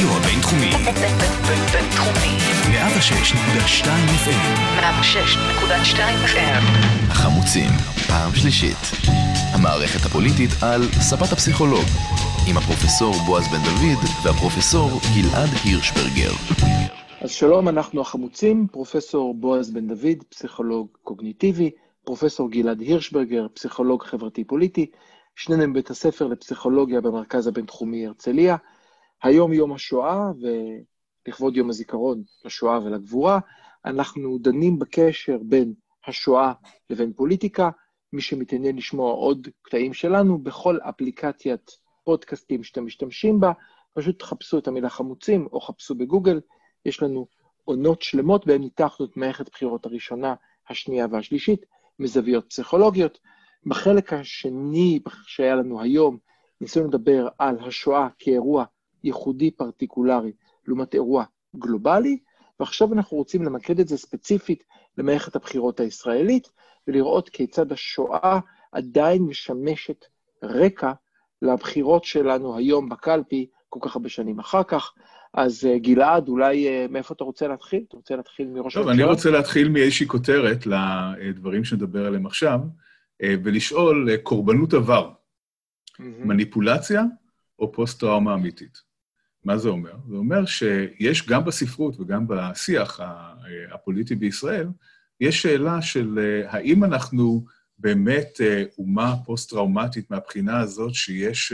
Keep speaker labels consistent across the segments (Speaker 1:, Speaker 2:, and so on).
Speaker 1: הרדיו הבינתחומי.
Speaker 2: בינתחומי.
Speaker 1: 106.2 FM.
Speaker 2: 106.2 FM.
Speaker 1: החמוצים, פעם שלישית. המערכת הפוליטית על ספת הפסיכולוג. עם הפרופסור בועז בן דוד והפרופסור גלעד הירשברגר.
Speaker 3: אז שלום, אנחנו החמוצים, פרופסור בועז בן דוד, פסיכולוג קוגניטיבי, פרופסור גלעד הירשברגר, פסיכולוג חברתי-פוליטי, שנינו מבית הספר לפסיכולוגיה במרכז הבינתחומי הרצליה. היום יום השואה, ולכבוד יום הזיכרון לשואה ולגבורה, אנחנו דנים בקשר בין השואה לבין פוליטיקה. מי שמתעניין לשמוע עוד קטעים שלנו, בכל אפליקציית פודקאסטים שאתם משתמשים בה, פשוט תחפשו את המילה חמוצים או חפשו בגוגל, יש לנו עונות שלמות בהן ניתחנו את מערכת בחירות הראשונה, השנייה והשלישית, מזוויות פסיכולוגיות. בחלק השני שהיה לנו היום, ניסינו לדבר על השואה כאירוע ייחודי פרטיקולרי לעומת אירוע גלובלי, ועכשיו אנחנו רוצים למקד את זה ספציפית למערכת הבחירות הישראלית, ולראות כיצד השואה עדיין משמשת רקע לבחירות שלנו היום בקלפי, כל כך הרבה שנים אחר כך. אז uh, גלעד, אולי uh, מאיפה אתה רוצה להתחיל? אתה רוצה להתחיל מראש
Speaker 4: טוב, אני רוצה להתחיל מאיזושהי כותרת לדברים שנדבר עליהם עכשיו, uh, ולשאול, קורבנות עבר, mm-hmm. מניפולציה או פוסט-טראומה אמיתית? מה זה אומר? זה אומר שיש גם בספרות וגם בשיח הפוליטי בישראל, יש שאלה של האם אנחנו באמת אומה פוסט-טראומטית מהבחינה הזאת שיש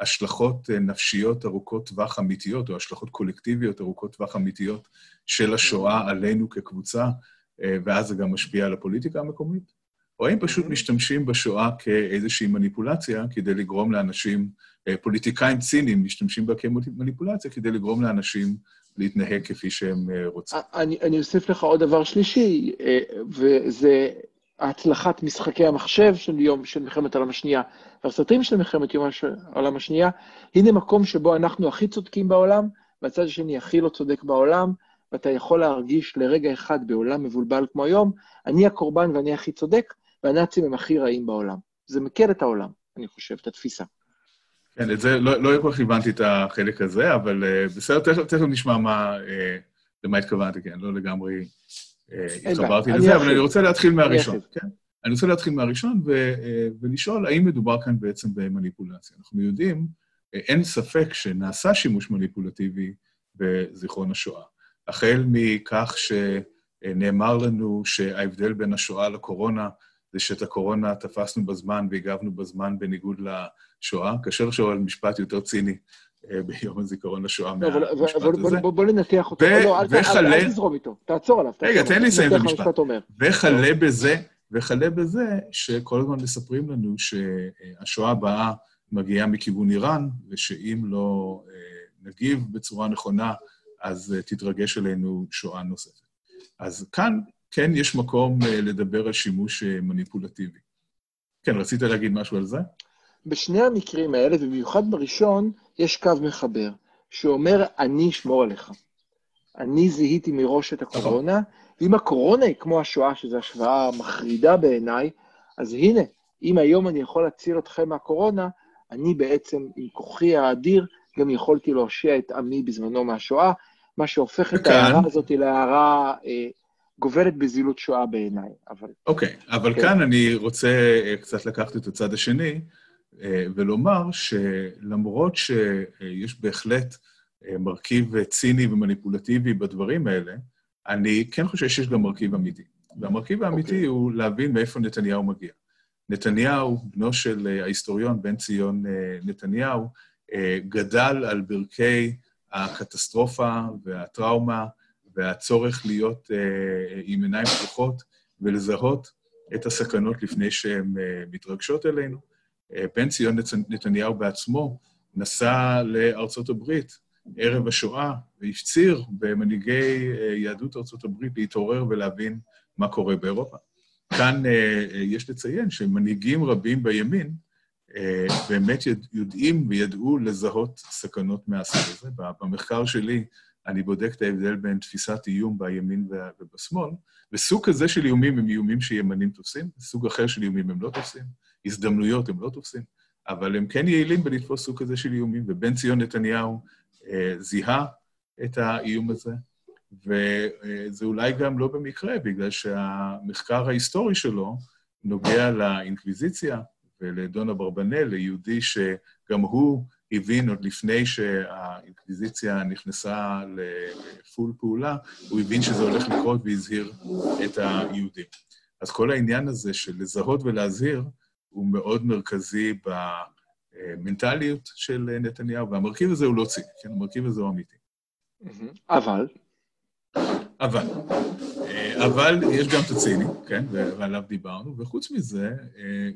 Speaker 4: השלכות נפשיות ארוכות טווח אמיתיות, או השלכות קולקטיביות ארוכות טווח אמיתיות של השואה עלינו כקבוצה, ואז זה גם משפיע על הפוליטיקה המקומית? או האם פשוט משתמשים בשואה כאיזושהי מניפולציה כדי לגרום לאנשים, פוליטיקאים ציניים משתמשים בה כמניפולציה כדי לגרום לאנשים להתנהג כפי שהם רוצים.
Speaker 3: אני, אני אוסיף לך עוד דבר שלישי, וזה הצלחת משחקי המחשב של יום של מלחמת העולם השנייה, והסרטים של מלחמת יום העולם השנייה, הנה מקום שבו אנחנו הכי צודקים בעולם, והצד השני הכי לא צודק בעולם, ואתה יכול להרגיש לרגע אחד בעולם מבולבל כמו היום, אני הקורבן ואני הכי צודק, והנאצים הם הכי רעים בעולם. זה מקל את העולם, אני חושב, את התפיסה.
Speaker 4: כן, את זה, לא, לא כל כך הבנתי את החלק הזה, אבל uh, בסדר, תכף, תכף נשמע מה, uh, למה התכוונתי, כן, לא לגמרי uh, התחברתי לזה, אבל אני רוצה להתחיל מהראשון. כן? אני רוצה להתחיל מהראשון ו, uh, ולשאול האם מדובר כאן בעצם במניפולציה. אנחנו יודעים, uh, אין ספק שנעשה שימוש מניפולטיבי בזיכרון השואה. החל מכך שנאמר לנו שההבדל בין השואה לקורונה זה שאת הקורונה תפסנו בזמן והגבנו בזמן בניגוד לשואה. קשה לחשוב על משפט יותר ציני ביום הזיכרון לשואה מהמשפט הזה.
Speaker 3: בוא ננתח אותו. לא, אל תזרום איתו, תעצור עליו.
Speaker 4: רגע, תן לי לסיים את המשפט. וכלה בזה, וכלה בזה שכל הזמן מספרים לנו שהשואה הבאה מגיעה מכיוון איראן, ושאם לא נגיב בצורה נכונה, אז תתרגש עלינו שואה נוספת. אז כאן כן יש מקום לדבר על שימוש מניפולטיבי. כן, רצית להגיד משהו על זה?
Speaker 3: בשני המקרים האלה, ובמיוחד בראשון, יש קו מחבר, שאומר, אני אשמור עליך. אני זיהיתי מראש את הקורונה, ואם הקורונה היא כמו השואה, שזו השוואה מחרידה בעיניי, אז הנה, אם היום אני יכול להציל אתכם מהקורונה, אני בעצם, עם כוחי האדיר, גם יכולתי להושיע את עמי בזמנו מהשואה, מה שהופך וכאן... את ההערה הזאת להערה אה, גוברת בזילות שואה בעיניי, אבל...
Speaker 4: אוקיי, okay, אבל כן. כאן אני רוצה קצת לקחת את הצד השני, ולומר שלמרות שיש בהחלט מרכיב ציני ומניפולטיבי בדברים האלה, אני כן חושב שיש גם מרכיב אמיתי. והמרכיב האמיתי okay. הוא להבין מאיפה נתניהו מגיע. נתניהו, בנו של ההיסטוריון בן ציון נתניהו, גדל על ברכי הקטסטרופה והטראומה והצורך להיות uh, עם עיניים פתוחות ולזהות את הסכנות לפני שהן uh, מתרגשות אלינו. Uh, בן ציון נתניהו בעצמו נסע לארצות הברית ערב השואה והפציר במנהיגי uh, יהדות ארצות הברית להתעורר ולהבין מה קורה באירופה. כאן uh, יש לציין שמנהיגים רבים בימין uh, באמת יודעים וידעו לזהות סכנות מהסוג הזה. במחקר שלי, אני בודק את ההבדל בין תפיסת איום בימין ובשמאל, וסוג כזה של איומים הם איומים שימנים תופסים, סוג אחר של איומים הם לא תופסים, הזדמנויות הם לא תופסים, אבל הם כן יעילים בלתפוס סוג כזה של איומים, ובן ציון נתניהו אה, זיהה את האיום הזה, וזה אולי גם לא במקרה, בגלל שהמחקר ההיסטורי שלו נוגע לאינקוויזיציה ולדון אברבנאל, ליהודי שגם הוא הבין עוד לפני שהאינקוויזיציה נכנסה לפול פעולה, הוא הבין שזה הולך לקרות והזהיר את היהודים. אז כל העניין הזה של לזהות ולהזהיר הוא מאוד מרכזי במנטליות של נתניהו, והמרכיב הזה הוא לא ציני, כן? המרכיב הזה הוא אמיתי.
Speaker 3: אבל?
Speaker 4: אבל. אבל יש גם את הציני, כן? ועליו דיברנו, וחוץ מזה,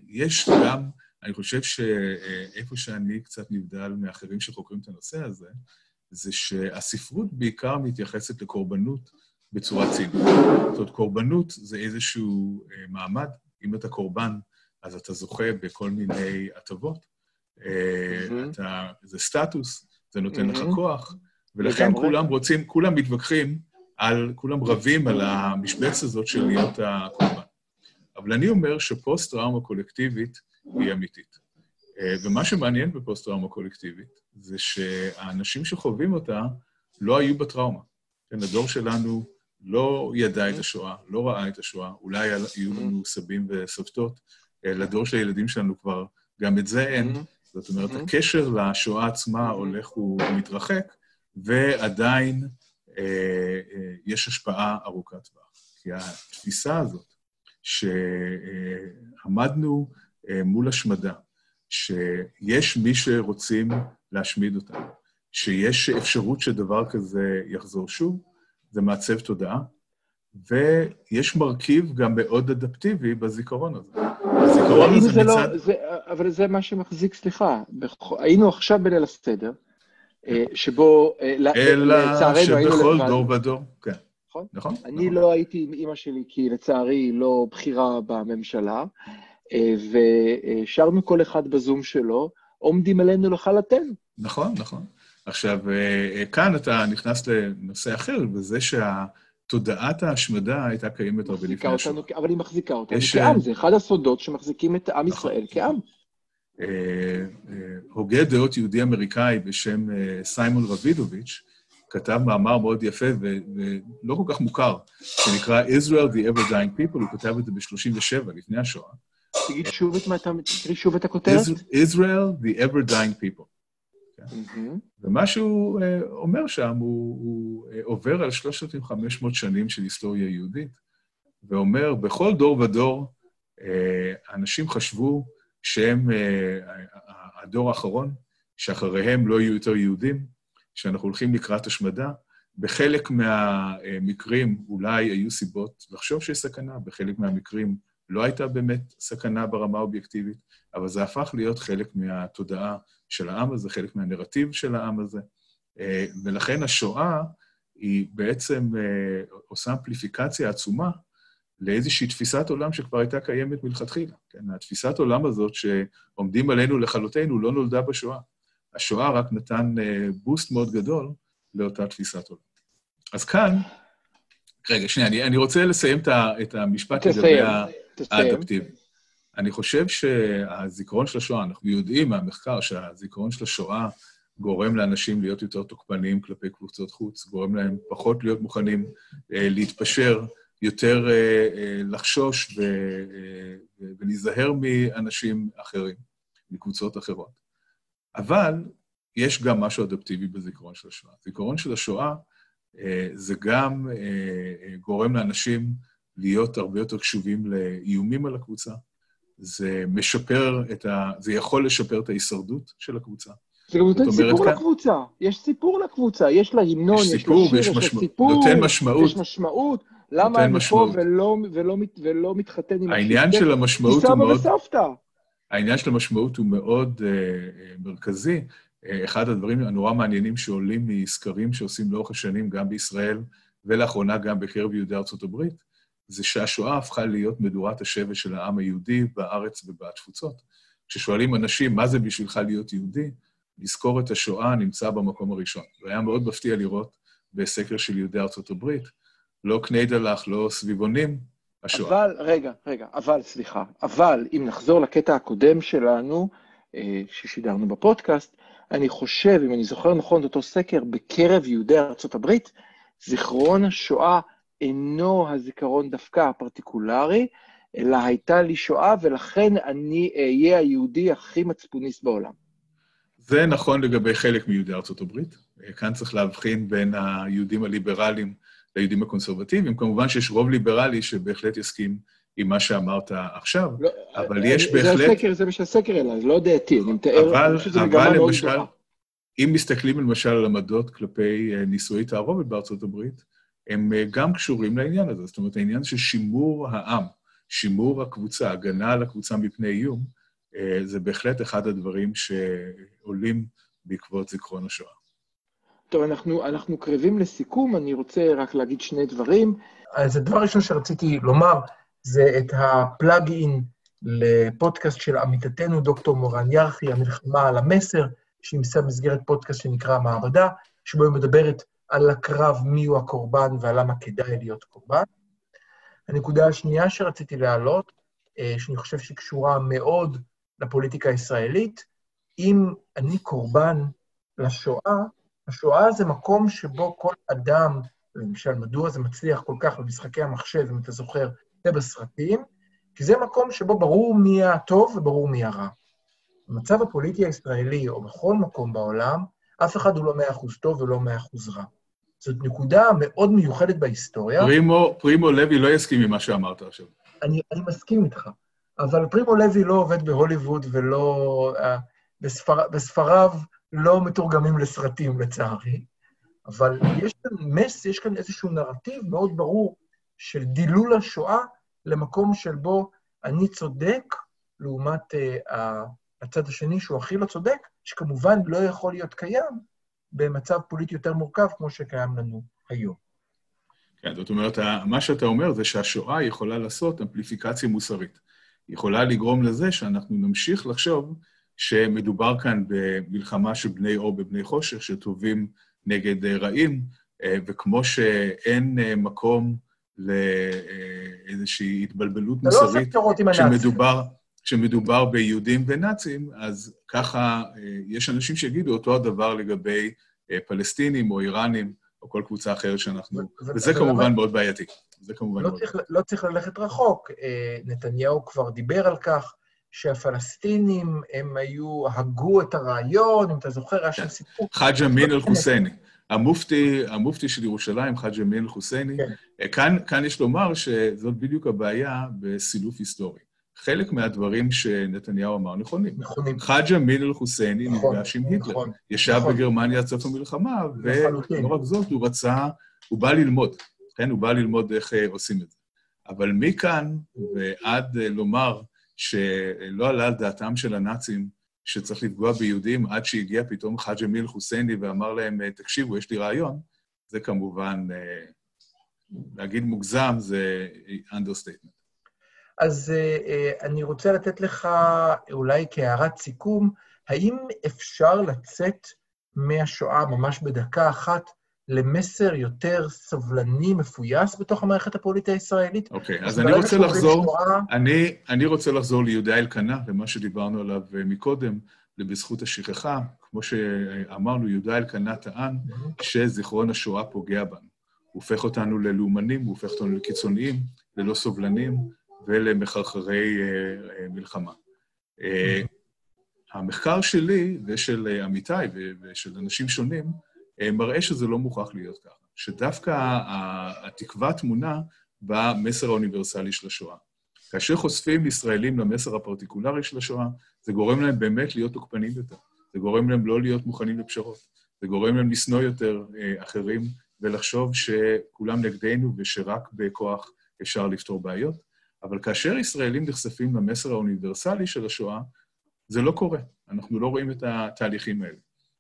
Speaker 4: יש גם, אני חושב שאיפה שאני קצת נבדל מאחרים שחוקרים את הנושא הזה, זה שהספרות בעיקר מתייחסת לקורבנות בצורה צינית. זאת אומרת, קורבנות זה איזשהו מעמד. אם אתה קורבן, אז אתה זוכה בכל מיני הטבות. אתה, זה סטטוס, זה נותן לך כוח, ולכן כולם רוצים, כולם מתווכחים על, כולם רבים על המשבצת הזאת של להיות הקורבן. אבל אני אומר שפוסט-טראומה קולקטיבית היא אמיתית. ומה שמעניין בפוסט-טראומה קולקטיבית זה שהאנשים שחווים אותה לא היו בטראומה. כן, הדור שלנו לא ידע את השואה, לא ראה את השואה, אולי יהיו לנו סבים וסבתות, לדור של הילדים שלנו כבר גם את זה אין. זאת אומרת, הקשר לשואה עצמה הולך ומתרחק, ועדיין אה, אה, יש השפעה ארוכת טווח. כי התפיסה הזאת, שעמדנו אה, מול השמדה, שיש מי שרוצים להשמיד אותנו, שיש אפשרות שדבר כזה יחזור שוב, זה מעצב תודעה, ויש מרכיב גם מאוד אדפטיבי בזיכרון הזה. הזיכרון הזה
Speaker 3: זה
Speaker 4: מצד...
Speaker 3: לא, זה, אבל זה מה שמחזיק, סליחה. היינו עכשיו בליל הסדר, אה, שבו, אה,
Speaker 4: אלא שבכל דור ודור, כן.
Speaker 3: נכון?
Speaker 4: נכון.
Speaker 3: אני
Speaker 4: נכון.
Speaker 3: לא הייתי עם אימא שלי, כי לצערי היא לא בכירה בממשלה, אה, ושרנו כל אחד בזום שלו, עומדים עלינו לכלתנו.
Speaker 4: נכון, נכון. עכשיו, כאן אתה נכנס לנושא אחר, וזה שהתודעת ההשמדה הייתה קיימת הרבה לפני השואה.
Speaker 3: אבל היא מחזיקה אותנו יש... כעם, זה אחד הסודות שמחזיקים את עם נכון. ישראל כעם.
Speaker 4: הוגה דעות יהודי-אמריקאי בשם סיימון רבידוביץ', כתב מאמר מאוד יפה ולא כל כך מוכר, שנקרא Israel the Ever Dying People, הוא כתב את זה ב-37, לפני השואה.
Speaker 3: תגיד שוב את מה אתה, תקריא שוב את הכותרת.
Speaker 4: Israel the Ever Dying People. ומה שהוא אומר שם, הוא עובר על 3,500 שנים של היסטוריה יהודית, ואומר, בכל דור ודור, אנשים חשבו שהם הדור האחרון, שאחריהם לא יהיו יותר יהודים, שאנחנו הולכים לקראת השמדה. בחלק מהמקרים אולי היו סיבות לחשוב שיש סכנה, בחלק מהמקרים לא הייתה באמת סכנה ברמה האובייקטיבית, אבל זה הפך להיות חלק מהתודעה של העם הזה, חלק מהנרטיב של העם הזה. ולכן השואה היא בעצם עושה אמפליפיקציה עצומה לאיזושהי תפיסת עולם שכבר הייתה קיימת מלכתחילה. כן, התפיסת עולם הזאת שעומדים עלינו לכלותנו לא נולדה בשואה. השואה רק נתן בוסט מאוד גדול לאותה תפיסת עולם. אז כאן, רגע, שנייה, אני, אני רוצה לסיים את המשפט לגבי האדפטיבי. אני חושב שהזיכרון של השואה, אנחנו יודעים מהמחקר שהזיכרון של השואה גורם לאנשים להיות יותר תוקפניים כלפי קבוצות חוץ, גורם להם פחות להיות מוכנים אה, להתפשר, יותר אה, אה, לחשוש ו, אה, ולהיזהר מאנשים אחרים, מקבוצות אחרות. אבל יש גם משהו אדפטיבי בזיכרון של השואה. זיכרון של השואה אה, זה גם אה, אה, גורם לאנשים להיות הרבה יותר קשובים לאיומים על הקבוצה. זה משפר את ה... זה יכול לשפר את ההישרדות של הקבוצה.
Speaker 3: זה גם נותן סיפור כאן... לקבוצה. יש סיפור לקבוצה, יש לה המנון, יש,
Speaker 4: יש סיפור,
Speaker 3: לה שיר,
Speaker 4: יש
Speaker 3: לה סיפור.
Speaker 4: נותן משמעות.
Speaker 3: יש משמעות. למה אני משמעות. פה ולא, ולא, ולא מתחתן עם...
Speaker 4: העניין של המשמעות הוא מאוד...
Speaker 3: מסבא וסבתא.
Speaker 4: העניין של המשמעות הוא מאוד uh, מרכזי. Uh, אחד הדברים הנורא מעניינים שעולים מסקרים שעושים לאורך השנים, גם בישראל, ולאחרונה גם בקרב יהודי ארצות הברית, זה שהשואה הפכה להיות מדורת השבט של העם היהודי בארץ ובתפוצות. כששואלים אנשים, מה זה בשבילך להיות יהודי? לזכור את השואה נמצא במקום הראשון. והיה מאוד מפתיע לראות בסקר של יהודי ארצות הברית, לא קניידלח, לא סביבונים, השואה.
Speaker 3: אבל, רגע, רגע, אבל, סליחה, אבל אם נחזור לקטע הקודם שלנו, ששידרנו בפודקאסט, אני חושב, אם אני זוכר נכון את אותו סקר, בקרב יהודי ארצות הברית, זיכרון השואה אינו הזיכרון דווקא הפרטיקולרי, אלא הייתה לי שואה, ולכן אני אהיה היהודי הכי מצפוניסט בעולם.
Speaker 4: זה נכון לגבי חלק מיהודי ארצות הברית. כאן צריך להבחין בין היהודים הליברליים ליהודים הקונסרבטיביים. כמובן שיש רוב ליברלי שבהחלט יסכים עם מה שאמרת עכשיו, לא, אבל אני, יש בהחלט...
Speaker 3: זה הסקר, זה מה שהסקר אלא, זה לא דעתי, אני מתאר,
Speaker 4: אבל, אבל למשל, אם מסתכלים למשל על עמדות כלפי אה, נישואי תערובת בארצות הברית, הם אה, גם קשורים לעניין הזה. זאת אומרת, העניין של שימור העם, שימור הקבוצה, הגנה על הקבוצה מפני איום, אה, זה בהחלט אחד הדברים שעולים בעקבות זיכרון השואה.
Speaker 3: טוב, אנחנו, אנחנו קרבים לסיכום, אני רוצה רק להגיד שני דברים. אז הדבר הראשון שרציתי לומר זה את הפלאג-אין לפודקאסט של עמיתתנו, דוקטור מורן ירחי, המלחמה על המסר, שהמסה במסגרת פודקאסט שנקרא המעבדה, שבו היא מדברת על הקרב מיהו הקורבן ועל כדאי להיות קורבן. הנקודה השנייה שרציתי להעלות, אה, שאני חושב שהיא קשורה מאוד לפוליטיקה הישראלית, אם אני קורבן לשואה, השואה זה מקום שבו כל אדם, למשל, מדוע זה מצליח כל כך במשחקי המחשב, אם אתה זוכר, ובסרטים, כי זה מקום שבו ברור מי הטוב וברור מי הרע. במצב הפוליטי הישראלי, או בכל מקום בעולם, אף אחד הוא לא מאה אחוז טוב ולא מאה אחוז רע. זאת נקודה מאוד מיוחדת בהיסטוריה.
Speaker 4: פרימו, פרימו לוי לא יסכים עם מה שאמרת עכשיו.
Speaker 3: אני, אני מסכים איתך, אבל פרימו לוי לא עובד בהוליווד ולא... Uh, בספר, בספריו לא מתורגמים לסרטים, לצערי. אבל יש כאן מס, יש כאן איזשהו נרטיב מאוד ברור של דילול השואה למקום של בו אני צודק, לעומת uh, הצד השני שהוא הכי לא צודק, שכמובן לא יכול להיות קיים במצב פוליטי יותר מורכב כמו שקיים לנו היום.
Speaker 4: כן, זאת אומרת, מה שאתה אומר זה שהשואה יכולה לעשות אמפליפיקציה מוסרית. היא יכולה לגרום לזה שאנחנו נמשיך לחשוב שמדובר כאן במלחמה של בני אור בבני חושך, שטובים נגד רעים, אה, וכמו שאין אה, מקום לאיזושהי התבלבלות לא מוסרית,
Speaker 3: לא
Speaker 4: כשמדובר, כשמדובר ביהודים ונאצים, אז ככה אה, יש אנשים שיגידו אותו הדבר לגבי פלסטינים או איראנים או כל קבוצה אחרת שאנחנו... וזה כמובן אבל... מאוד בעייתי. זה כמובן
Speaker 3: לא
Speaker 4: מאוד
Speaker 3: צריך, בעייתי. לא צריך ללכת רחוק. נתניהו כבר דיבר על כך. שהפלסטינים, הם היו, הגו את הרעיון, אם אתה זוכר, היה שם כן. סיפור...
Speaker 4: חאג' אמין אל-חוסייני. המופתי, המופתי של ירושלים, חאג' אמין אל-חוסייני. כן. אה, כאן, כאן יש לומר שזאת בדיוק הבעיה בסילוף היסטורי. חלק מהדברים שנתניהו אמר נכונים. נכונים. חאג' אמין אל-חוסייני נכון, נפגש עם היטלר. נכון, ישב נכון. בגרמניה עד סוף המלחמה, ולא רק זאת, הוא רצה, הוא בא ללמוד. כן, הוא בא ללמוד איך אה, עושים את זה. אבל מכאן ועד אה, לומר שלא עלה על דעתם של הנאצים שצריך לפגוע ביהודים עד שהגיע פתאום חאג' אמיל חוסייני ואמר להם, תקשיבו, יש לי רעיון, זה כמובן, אה, להגיד מוגזם זה understatement.
Speaker 3: אז אה, אה, אני רוצה לתת לך אולי כהערת סיכום, האם אפשר לצאת מהשואה ממש בדקה אחת למסר יותר סבלני, מפויס, בתוך המערכת הפוליטית הישראלית.
Speaker 4: אוקיי, אז אני רוצה לחזור, שואה... אני, אני רוצה לחזור ליהודה אלקנה, למה שדיברנו עליו אה, מקודם, לבזכות השכחה. כמו שאמרנו, יהודה אלקנה טען שזיכרון השואה פוגע בנו. הוא הופך אותנו ללאומנים, הוא הופך אותנו לקיצוניים, ללא סובלנים ולמחרחרי uh, uh, מלחמה. Uh, המחקר שלי ושל עמיתיי ושל אנשים שונים, אה, מראה שזה לא מוכרח להיות ככה, שדווקא התקווה טמונה במסר האוניברסלי של השואה. כאשר חושפים ישראלים למסר הפרטיקולרי של השואה, זה גורם להם באמת להיות תוקפנים יותר, זה גורם להם לא להיות מוכנים לפשרות, זה גורם להם לשנוא יותר אה, אחרים ולחשוב שכולם נגדנו ושרק בכוח אפשר לפתור בעיות. אבל כאשר ישראלים נחשפים למסר האוניברסלי של השואה, זה לא קורה. אנחנו לא רואים את התהליכים האלה.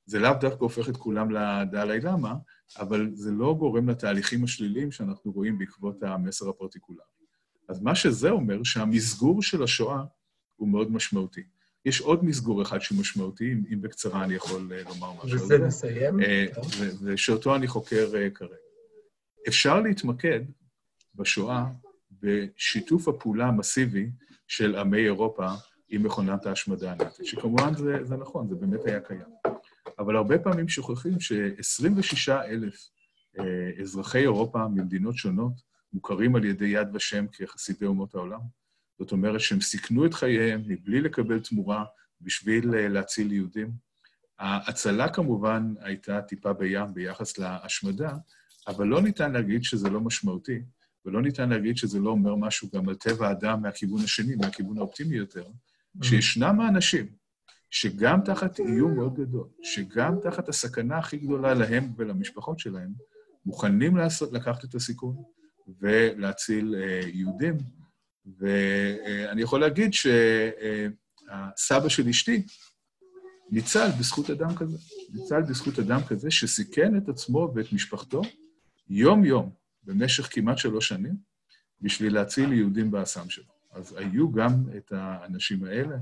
Speaker 4: זה לאו דווקא הופך את כולם לדלאי למה, אבל זה לא גורם לתהליכים השליליים שאנחנו רואים בעקבות המסר הפרטיקולרי. אז מה שזה אומר, שהמסגור של השואה הוא מאוד משמעותי. יש עוד מסגור אחד שהוא משמעותי, אם בקצרה אני יכול אה, לומר משהו.
Speaker 3: וזה נסיים.
Speaker 4: אה, ושאותו אני חוקר אה, כרגע. אפשר להתמקד בשואה בשיתוף הפעולה המסיבי של עמי אירופה עם מכונת ההשמדה הנאצית, שכמובן זה, זה נכון, זה באמת היה קיים. אבל הרבה פעמים שוכחים ש-26 אלף אזרחי אירופה ממדינות שונות מוכרים על ידי יד ושם כחסידי אומות העולם. זאת אומרת שהם סיכנו את חייהם מבלי לקבל תמורה בשביל להציל יהודים. ההצלה כמובן הייתה טיפה בים ביחס להשמדה, אבל לא ניתן להגיד שזה לא משמעותי, ולא ניתן להגיד שזה לא אומר משהו גם על טבע האדם מהכיוון השני, מהכיוון האופטימי יותר, שישנם האנשים שגם תחת איום מאוד גדול, שגם תחת הסכנה הכי גדולה להם ולמשפחות שלהם, מוכנים לעשות, לקחת את הסיכון ולהציל אה, יהודים. ואני יכול להגיד שהסבא של אשתי ניצל בזכות אדם כזה. ניצל בזכות אדם כזה שסיכן את עצמו ואת משפחתו יום-יום, במשך כמעט שלוש שנים, בשביל להציל יהודים באסם שלו. אז היו גם את האנשים האלה,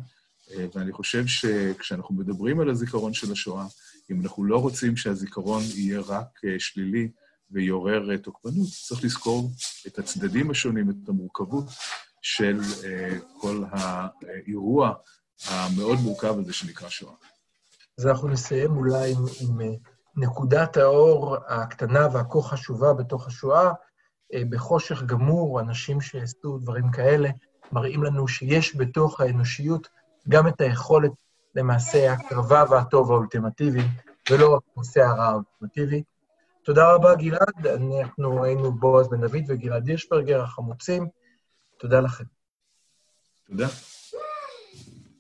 Speaker 4: אה, ואני חושב שכשאנחנו מדברים על הזיכרון של השואה, אם אנחנו לא רוצים שהזיכרון יהיה רק אה, שלילי ויעורר אה, תוקפנות, צריך לזכור את הצדדים השונים, את המורכבות של כל האירוע המאוד מורכב הזה שנקרא שואה.
Speaker 3: אז אנחנו נסיים אולי עם, עם נקודת האור הקטנה והכה חשובה בתוך השואה. בחושך גמור, אנשים שעשו דברים כאלה, מראים לנו שיש בתוך האנושיות גם את היכולת למעשה הקרבה והטוב האולטימטיבי, ולא רק נושא הרע האולטימטיבי. תודה רבה, גלעד. אנחנו היינו בועז בן דוד וגלעד הירשברגר, החמוצים. תודה לכם.
Speaker 4: תודה.